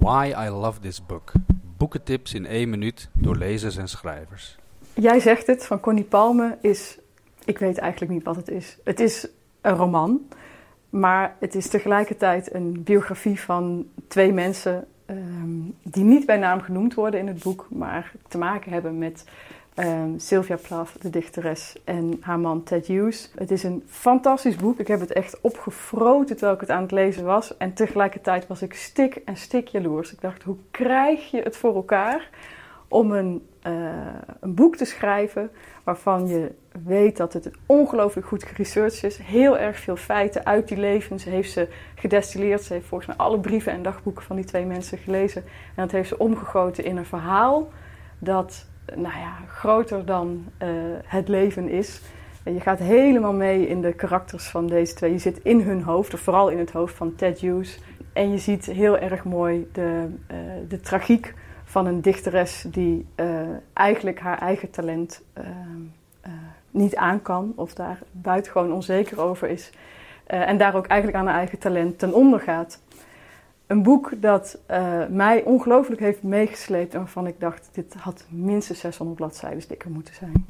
Why I Love This Book. Boekentips in één minuut door lezers en schrijvers. Jij zegt het, van Connie Palme is... Ik weet eigenlijk niet wat het is. Het is een roman, maar het is tegelijkertijd een biografie van twee mensen... ehm, die niet bij naam genoemd worden in het boek, maar te maken hebben met ehm, Sylvia Plath, de dichteres, en haar man Ted Hughes. Het is een fantastisch boek. Ik heb het echt opgefroten terwijl ik het aan het lezen was. En tegelijkertijd was ik stik en stik jaloers. Ik dacht, hoe krijg je het voor elkaar om een, eh, een boek te schrijven waarvan je weet dat het ongelooflijk goed geresearched is. Heel erg veel feiten uit die levens heeft ze gedestilleerd. Ze heeft volgens mij alle brieven en dagboeken van die twee mensen gelezen. En dat heeft ze omgegoten in een verhaal dat nou ja, groter dan eh, het leven is. En je gaat helemaal mee in de karakters van deze twee. Je zit in hun hoofd, of vooral in het hoofd van Ted Hughes. En je ziet heel erg mooi de, eh, de tragiek van een dichteres die eh, eigenlijk haar eigen talent niet aan kan. Of daar buitengewoon onzeker over is. En daar ook eigenlijk aan haar eigen talent ten onder gaat. Een boek dat eh, mij ongelooflijk heeft meegesleept en waarvan ik dacht, dit had minstens 600 bladzijden dikker moeten zijn.